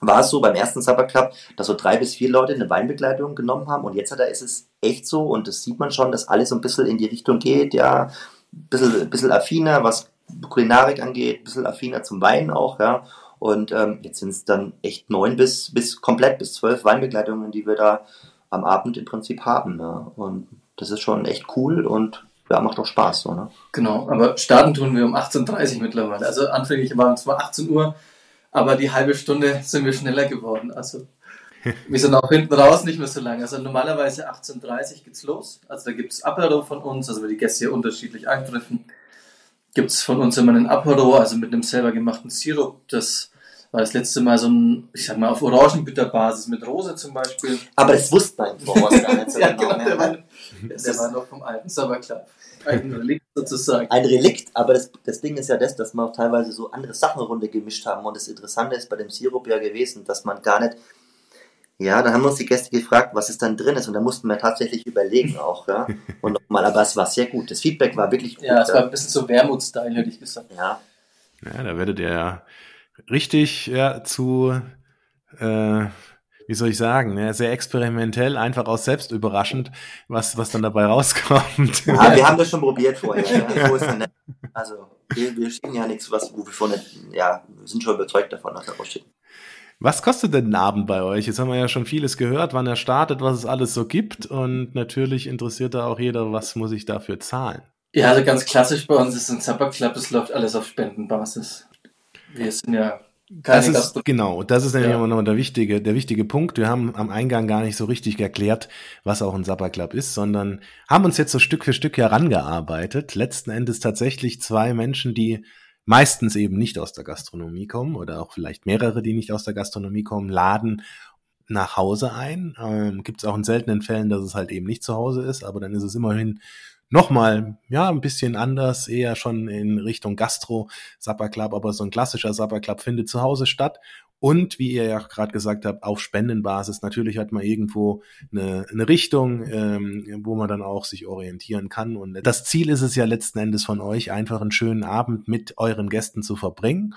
war es so beim ersten Supper Club, dass so drei bis vier Leute eine Weinbegleitung genommen haben und jetzt da ist es echt so und das sieht man schon, dass alles so ein bisschen in die Richtung geht, ja, ein bisschen, bisschen affiner, was Kulinarik angeht, ein bisschen affiner zum Wein auch, ja. Und ähm, jetzt sind es dann echt neun bis, bis komplett bis zwölf Weinbegleitungen, die wir da am Abend im Prinzip haben. Ja. Und das ist schon echt cool und ja, macht auch Spaß. So, ne? Genau, aber starten tun wir um 18.30 Uhr mittlerweile. Also anfänglich waren es zwar 18 Uhr, aber die halbe Stunde sind wir schneller geworden. Also wir sind auch hinten raus nicht mehr so lange. Also normalerweise 18.30 Uhr geht's los. Also da gibt es Apero von uns, also wir die Gäste hier unterschiedlich angriffen. Gibt es von uns immer einen Apero, also mit einem selber gemachten Sirup. Das war das letzte Mal so ein, ich sag mal, auf Orangenbitterbasis mit Rose zum Beispiel. Aber das wusste man im Voraus gar nicht so ja, genau. genau der, war, der war noch vom alten Sabberclub. Ein Relikt sozusagen. Ein Relikt, aber das, das Ding ist ja das, dass wir auch teilweise so andere Sachen runter gemischt haben. Und das Interessante ist bei dem Sirup ja gewesen, dass man gar nicht ja, dann haben uns die Gäste gefragt, was es dann drin ist und da mussten wir tatsächlich überlegen auch, ja. Und nochmal, aber es war sehr gut. Das Feedback war wirklich gut. Ja, es war ein bisschen so Wermut-Style, hätte ich gesagt. Ja. Ja, da werdet ihr ja richtig ja, zu, äh, wie soll ich sagen, ne, sehr experimentell, einfach auch selbst überraschend, was, was dann dabei rauskommt. Ja, wir haben das schon probiert vorher. Ja. Also, wir, wir schicken ja nichts, was, wo wir vorne, ja, wir sind schon überzeugt davon, dass wir rausschicken. Was kostet denn ein Abend bei euch? Jetzt haben wir ja schon vieles gehört, wann er startet, was es alles so gibt. Und natürlich interessiert da auch jeder, was muss ich dafür zahlen? Ja, also ganz klassisch bei uns ist ein Supper Club, es läuft alles auf Spendenbasis. Wir sind ja keine das ist, genau, das ist nämlich ja. immer noch der wichtige, der wichtige Punkt. Wir haben am Eingang gar nicht so richtig erklärt, was auch ein Supper Club ist, sondern haben uns jetzt so Stück für Stück herangearbeitet. Letzten Endes tatsächlich zwei Menschen, die meistens eben nicht aus der Gastronomie kommen oder auch vielleicht mehrere, die nicht aus der Gastronomie kommen, laden nach Hause ein. Ähm, Gibt es auch in seltenen Fällen, dass es halt eben nicht zu Hause ist, aber dann ist es immerhin nochmal, ja, ein bisschen anders, eher schon in Richtung Gastro, Supper Club, aber so ein klassischer Supper Club findet zu Hause statt. Und wie ihr ja gerade gesagt habt, auf Spendenbasis. Natürlich hat man irgendwo eine, eine Richtung, ähm, wo man dann auch sich orientieren kann. Und das Ziel ist es ja letzten Endes von euch, einfach einen schönen Abend mit euren Gästen zu verbringen.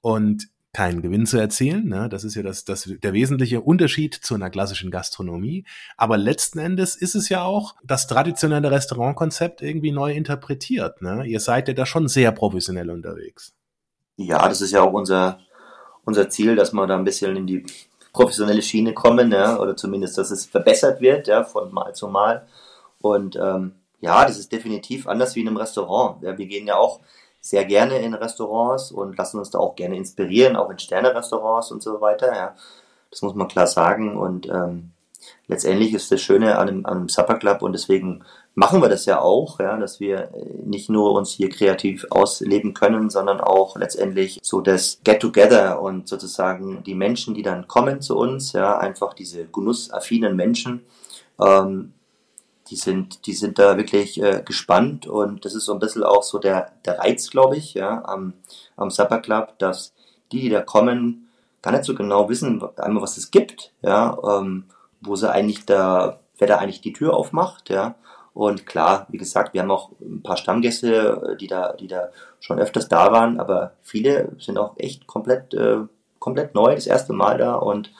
Und keinen Gewinn zu erzielen. Ne? Das ist ja das, das, der wesentliche Unterschied zu einer klassischen Gastronomie. Aber letzten Endes ist es ja auch das traditionelle Restaurantkonzept irgendwie neu interpretiert. Ne? Ihr seid ja da schon sehr professionell unterwegs. Ja, das ist ja auch unser, unser Ziel, dass wir da ein bisschen in die professionelle Schiene kommen, ja? oder zumindest, dass es verbessert wird, ja, von Mal zu Mal. Und ähm, ja, das ist definitiv anders wie in einem Restaurant. Ja, wir gehen ja auch sehr gerne in Restaurants und lassen uns da auch gerne inspirieren, auch in Sterne-Restaurants und so weiter. Ja. Das muss man klar sagen. Und ähm, letztendlich ist das Schöne an einem, an einem Supper Club und deswegen machen wir das ja auch, ja, dass wir äh, nicht nur uns hier kreativ ausleben können, sondern auch letztendlich so das Get-Together und sozusagen die Menschen, die dann kommen zu uns, ja, einfach diese genussaffinen Menschen, ähm, die sind, die sind da wirklich äh, gespannt und das ist so ein bisschen auch so der, der Reiz, glaube ich, ja, am, am Supper Club, dass die, die da kommen, gar nicht so genau wissen, einmal was es gibt, ja, ähm, wo sie eigentlich da, wer da eigentlich die Tür aufmacht, ja. Und klar, wie gesagt, wir haben auch ein paar Stammgäste, die da, die da schon öfters da waren, aber viele sind auch echt komplett, äh, komplett neu, das erste Mal da und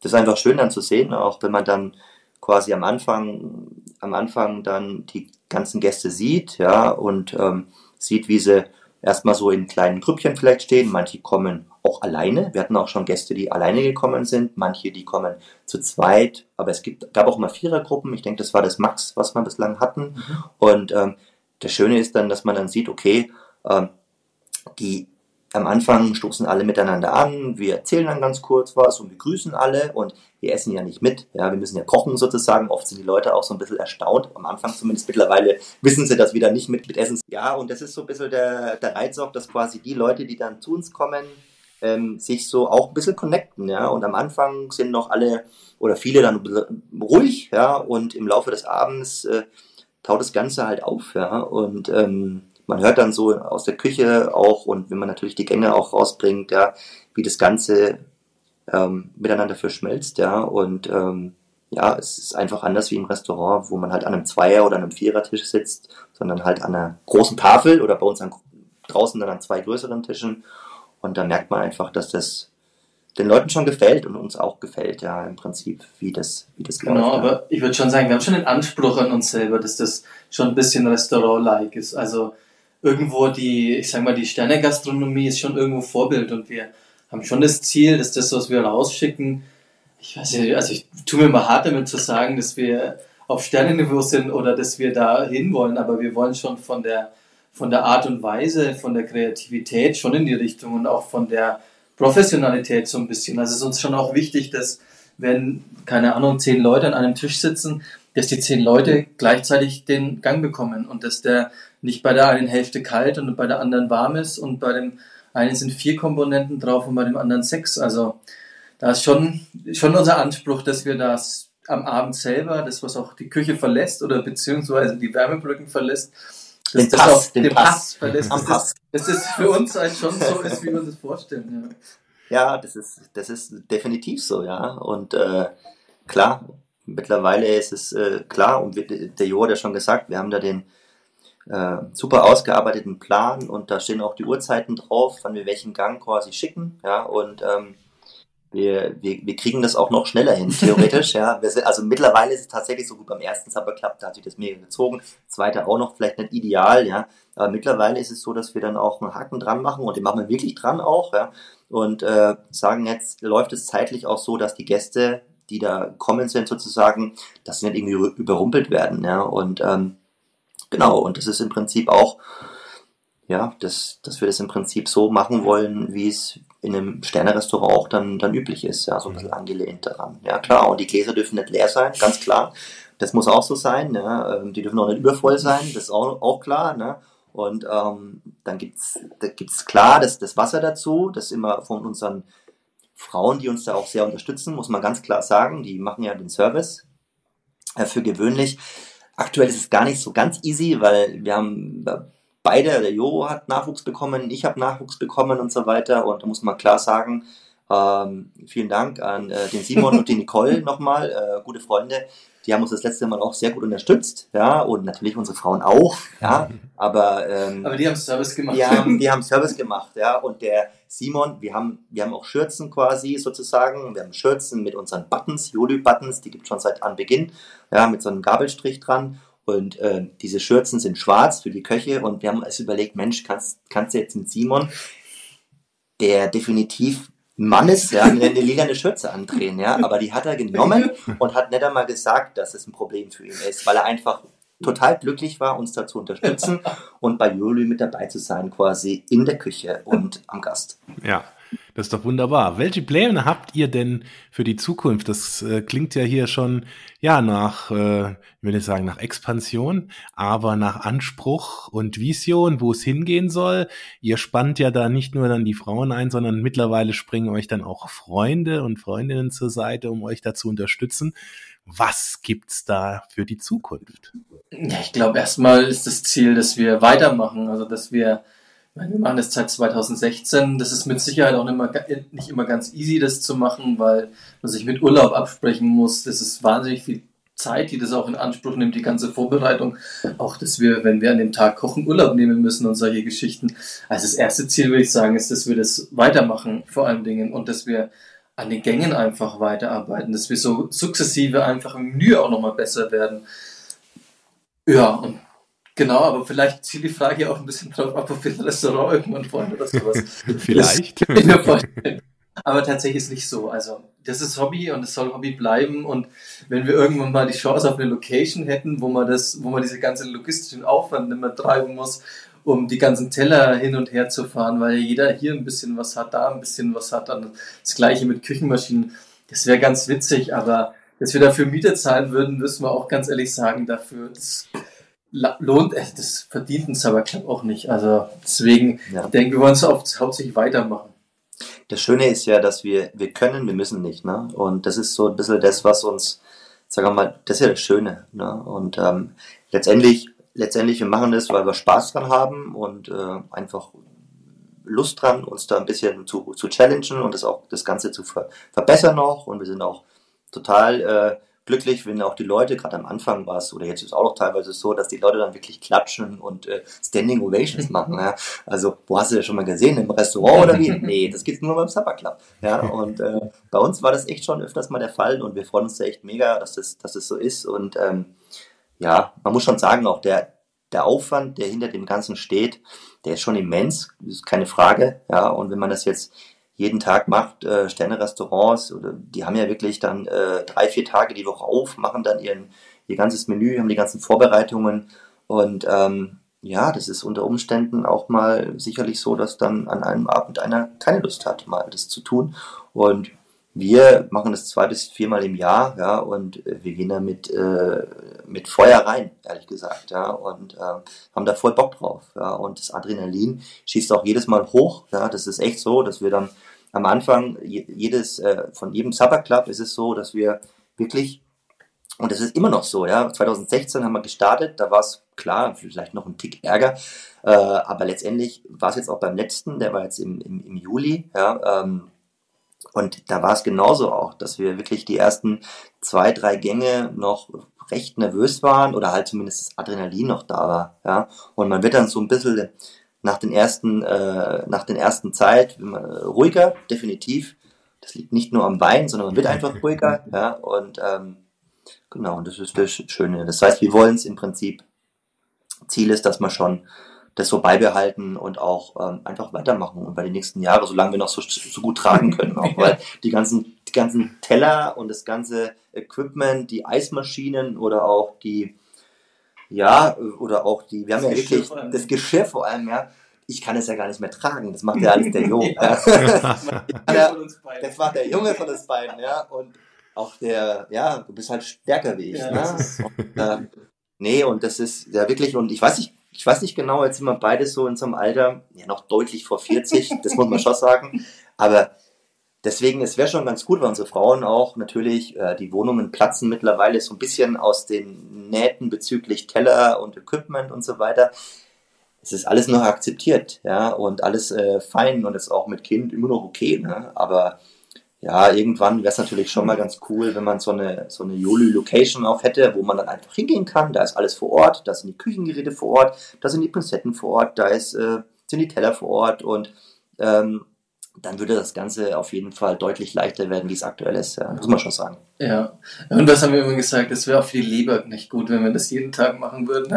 das ist einfach schön dann zu sehen, auch wenn man dann quasi am Anfang, am Anfang dann die ganzen Gäste sieht, ja, und ähm, sieht, wie sie erstmal so in kleinen Grüppchen vielleicht stehen. Manche kommen auch alleine. Wir hatten auch schon Gäste, die alleine gekommen sind. Manche, die kommen zu zweit. Aber es gibt, gab auch immer Vierergruppen. Ich denke, das war das Max, was wir bislang hatten. Mhm. Und ähm, das Schöne ist dann, dass man dann sieht, okay, ähm, die am Anfang stoßen alle miteinander an, wir erzählen dann ganz kurz was und begrüßen alle und wir essen ja nicht mit. Ja, wir müssen ja kochen sozusagen. Oft sind die Leute auch so ein bisschen erstaunt. Am Anfang zumindest mittlerweile wissen sie, dass wir da nicht mit, mit essen. Ja, und das ist so ein bisschen der, der Reiz auch, dass quasi die Leute, die dann zu uns kommen, ähm, sich so auch ein bisschen connecten, ja. Und am Anfang sind noch alle oder viele dann ruhig, ja, und im Laufe des Abends äh, taut das Ganze halt auf, ja. Und ähm, man hört dann so aus der Küche auch und wenn man natürlich die Gänge auch rausbringt, ja, wie das Ganze ähm, miteinander verschmelzt, ja, und ähm, ja, es ist einfach anders wie im Restaurant, wo man halt an einem Zweier- oder einem Vierertisch sitzt, sondern halt an einer großen Tafel oder bei uns an, draußen dann an zwei größeren Tischen und da merkt man einfach, dass das den Leuten schon gefällt und uns auch gefällt, ja, im Prinzip, wie das, wie das genau, läuft. Genau, aber ich würde schon sagen, wir haben schon den Anspruch an uns selber, dass das schon ein bisschen Restaurant-like ist. Also irgendwo die, ich sag mal, die Sterne-Gastronomie ist schon irgendwo Vorbild und wir haben schon das Ziel, dass das, was wir rausschicken, ich weiß nicht, also ich tue mir mal hart damit zu sagen, dass wir auf Sternenniveau sind oder dass wir da hinwollen, aber wir wollen schon von der, von der Art und Weise, von der Kreativität schon in die Richtung und auch von der Professionalität so ein bisschen. Also es ist uns schon auch wichtig, dass wenn, keine Ahnung, zehn Leute an einem Tisch sitzen, dass die zehn Leute gleichzeitig den Gang bekommen und dass der nicht bei der einen Hälfte kalt und bei der anderen warm ist und bei dem einen sind vier Komponenten drauf und bei dem anderen sechs. Also da ist schon, schon unser Anspruch, dass wir das am Abend selber, das was auch die Küche verlässt oder beziehungsweise die Wärmebrücken verlässt, den das Pass, auch den, den Pass, Pass verlässt, am Pass. Dass das für uns halt schon so ist, wie wir uns das vorstellen. Ja. ja, das ist, das ist definitiv so, ja. Und äh, klar, mittlerweile ist es äh, klar, und der Jo hat ja schon gesagt, wir haben da den äh, super ausgearbeiteten Plan und da stehen auch die Uhrzeiten drauf, wann wir welchen Gang quasi schicken, ja, und ähm, wir, wir, wir kriegen das auch noch schneller hin, theoretisch, ja. Sind, also mittlerweile ist es tatsächlich so gut beim ersten Supper klappt, da hat sich das mega gezogen, zweite auch noch vielleicht nicht ideal, ja. Aber mittlerweile ist es so, dass wir dann auch einen Haken dran machen und den machen wir wirklich dran auch, ja. Und äh, sagen jetzt, läuft es zeitlich auch so, dass die Gäste die da kommen sind sozusagen, dass sie nicht irgendwie überrumpelt werden. Ja? Und ähm, genau, und das ist im Prinzip auch, ja, dass, dass wir das im Prinzip so machen wollen, wie es in einem Sternerestaurant auch dann, dann üblich ist, ja, so ein bisschen mhm. angelehnt daran. Ja, klar, und die Gläser dürfen nicht leer sein, ganz klar. Das muss auch so sein, ja? Ähm, die dürfen auch nicht übervoll sein, das ist auch, auch klar. Ne? Und ähm, dann gibt's da gibt's klar das, das Wasser dazu, das immer von unseren Frauen, die uns da auch sehr unterstützen, muss man ganz klar sagen. Die machen ja den Service äh, für gewöhnlich. Aktuell ist es gar nicht so ganz easy, weil wir haben beide, der Jo hat Nachwuchs bekommen, ich habe Nachwuchs bekommen und so weiter. Und da muss man klar sagen, ähm, vielen Dank an äh, den Simon und die Nicole nochmal, äh, gute Freunde, die haben uns das letzte Mal auch sehr gut unterstützt, ja, und natürlich unsere Frauen auch, ja, aber ähm, aber die haben Service gemacht. Die haben, die haben Service gemacht, ja, und der Simon, wir haben, wir haben auch Schürzen quasi sozusagen, wir haben Schürzen mit unseren Buttons, Jolü-Buttons, die gibt es schon seit Anbeginn, ja, mit so einem Gabelstrich dran. Und äh, diese Schürzen sind schwarz für die Köche. Und wir haben uns überlegt, Mensch, kannst, kannst du jetzt mit Simon, der definitiv Mannes ja, eine, eine Schürze andrehen, ja, aber die hat er genommen und hat nicht einmal gesagt, dass es ein Problem für ihn ist, weil er einfach total glücklich war, uns da zu unterstützen und bei Juli mit dabei zu sein, quasi in der Küche und am Gast. Ja, das ist doch wunderbar. Welche Pläne habt ihr denn für die Zukunft? Das äh, klingt ja hier schon, ja, nach, äh, ich will sagen nach Expansion, aber nach Anspruch und Vision, wo es hingehen soll. Ihr spannt ja da nicht nur dann die Frauen ein, sondern mittlerweile springen euch dann auch Freunde und Freundinnen zur Seite, um euch da zu unterstützen. Was gibt's da für die Zukunft? Ja, ich glaube, erstmal ist das Ziel, dass wir weitermachen, also dass wir wir machen das seit 2016. Das ist mit Sicherheit auch nicht immer, nicht immer ganz easy, das zu machen, weil man sich mit Urlaub absprechen muss. Das ist wahnsinnig viel Zeit, die das auch in Anspruch nimmt, die ganze Vorbereitung. Auch, dass wir, wenn wir an dem Tag kochen, Urlaub nehmen müssen und solche Geschichten. Also das erste Ziel, würde ich sagen, ist, dass wir das weitermachen, vor allen Dingen, und dass wir an den Gängen einfach weiterarbeiten, dass wir so sukzessive einfach im Menü auch nochmal besser werden. Ja, und Genau, aber vielleicht zielt die Frage auch ein bisschen drauf ab, ob wir ein Restaurant irgendwann wollen oder sowas. vielleicht. aber tatsächlich ist nicht so. Also, das ist Hobby und es soll Hobby bleiben. Und wenn wir irgendwann mal die Chance auf eine Location hätten, wo man das, wo man diese ganze logistischen Aufwand nicht mehr treiben muss, um die ganzen Teller hin und her zu fahren, weil jeder hier ein bisschen was hat, da ein bisschen was hat, dann das gleiche mit Küchenmaschinen. Das wäre ganz witzig, aber dass wir dafür Miete zahlen würden, müssen wir auch ganz ehrlich sagen, dafür, das lohnt, es, das verdient ein Cyber Club auch nicht. Also deswegen ja. denke wir wollen es hauptsächlich weitermachen. Das Schöne ist ja, dass wir, wir können, wir müssen nicht. Ne? Und das ist so ein bisschen das, was uns, sagen wir mal, das ist ja das Schöne. Ne? Und ähm, letztendlich, letztendlich, wir machen das, weil wir Spaß dran haben und äh, einfach Lust dran, uns da ein bisschen zu, zu challengen und das auch das Ganze zu ver verbessern noch. Und wir sind auch total äh, glücklich, wenn auch die Leute, gerade am Anfang war es, oder jetzt ist es auch noch teilweise so, dass die Leute dann wirklich klatschen und äh, Standing Ovations machen. Ja? Also, wo hast du das schon mal gesehen? Im Restaurant oder wie? Nee, das gibt's nur beim Supper Club. Ja? Und äh, bei uns war das echt schon öfters mal der Fall und wir freuen uns da echt mega, dass das, dass das so ist. Und ähm, ja, man muss schon sagen, auch der, der Aufwand, der hinter dem Ganzen steht, der ist schon immens, ist keine Frage. Ja, und wenn man das jetzt jeden Tag macht, äh, Sterne-Restaurants, die haben ja wirklich dann äh, drei, vier Tage die Woche auf, machen dann ihren, ihr ganzes Menü, haben die ganzen Vorbereitungen und ähm, ja, das ist unter Umständen auch mal sicherlich so, dass dann an einem Abend einer keine Lust hat, mal das zu tun. Und wir machen das zwei bis viermal im Jahr, ja, und wir gehen da mit, äh, mit Feuer rein, ehrlich gesagt, ja, und äh, haben da voll Bock drauf, ja, und das Adrenalin schießt auch jedes Mal hoch, ja, das ist echt so, dass wir dann am Anfang jedes, äh, von jedem Supper Club ist es so, dass wir wirklich, und das ist immer noch so, ja, 2016 haben wir gestartet, da war es klar, vielleicht noch ein Tick Ärger, äh, aber letztendlich war es jetzt auch beim letzten, der war jetzt im, im, im Juli, ja, ähm, und da war es genauso auch, dass wir wirklich die ersten zwei, drei Gänge noch recht nervös waren oder halt zumindest das Adrenalin noch da war, ja. Und man wird dann so ein bisschen nach den ersten, äh, nach den ersten Zeit ruhiger, definitiv. Das liegt nicht nur am Wein, sondern man wird einfach ruhiger, ja, und ähm, genau, und das ist das Schöne. Das heißt, wir wollen es im Prinzip, Ziel ist, dass man schon das so beibehalten und auch ähm, einfach weitermachen und bei den nächsten Jahren, solange wir noch so, so gut tragen können, auch weil die ganzen, die ganzen Teller und das ganze Equipment, die Eismaschinen oder auch die ja, oder auch die, wir haben das ja wirklich das Geschirr vor allem, ja. Ich kann es ja gar nicht mehr tragen. Das macht ja alles der Junge. ja. das macht der Junge von uns beiden, ja. Und auch der, ja, du bist halt stärker wie ich. Ja, ne? und, äh, nee, und das ist ja wirklich, und ich weiß nicht, ich weiß nicht genau, jetzt sind wir beide so in so einem Alter, ja noch deutlich vor 40, das muss man schon sagen. Aber Deswegen, es wäre schon ganz gut, weil unsere Frauen auch natürlich, äh, die Wohnungen platzen mittlerweile so ein bisschen aus den Nähten bezüglich Teller und Equipment und so weiter. Es ist alles noch akzeptiert, ja, und alles äh, fein und ist auch mit Kind immer noch okay, ne? Aber ja, irgendwann wäre es natürlich schon mal ganz cool, wenn man so eine, so eine Yoli-Location auch hätte, wo man dann einfach hingehen kann. Da ist alles vor Ort, da sind die Küchengeräte vor Ort, da sind die Pinzetten vor Ort, da ist, äh, sind die Teller vor Ort und ähm, dann würde das Ganze auf jeden Fall deutlich leichter werden, wie es aktuell ist, ja, muss man schon sagen. Ja, und was haben wir immer gesagt? Es wäre auch für die Leber nicht gut, wenn wir das jeden Tag machen würden.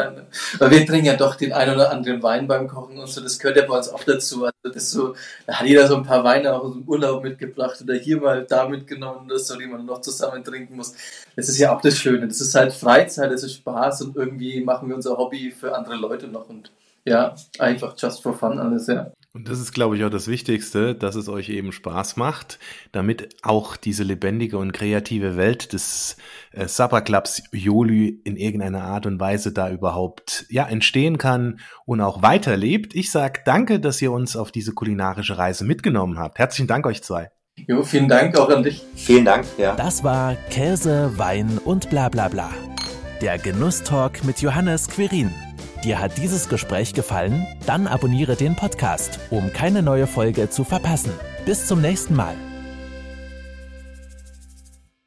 Weil wir trinken ja doch den einen oder anderen Wein beim Kochen und so, das gehört ja bei uns auch dazu. Also das so, da hat jeder so ein paar Weine auch aus dem Urlaub mitgebracht oder hier mal da mitgenommen, das so, die man noch zusammen trinken muss. Das ist ja auch das Schöne. Das ist halt Freizeit, das ist Spaß und irgendwie machen wir unser Hobby für andere Leute noch und ja, einfach just for fun alles, ja. Und das ist, glaube ich, auch das Wichtigste, dass es euch eben Spaß macht, damit auch diese lebendige und kreative Welt des äh, Supper Clubs Jolü in irgendeiner Art und Weise da überhaupt ja entstehen kann und auch weiterlebt. Ich sag danke, dass ihr uns auf diese kulinarische Reise mitgenommen habt. Herzlichen Dank euch zwei. Jo, vielen Dank auch an dich. Vielen Dank, ja. Das war Käse, Wein und bla bla bla. Der Genusstalk mit Johannes Quirin. Dir hat dieses Gespräch gefallen? Dann abonniere den Podcast, um keine neue Folge zu verpassen. Bis zum nächsten Mal.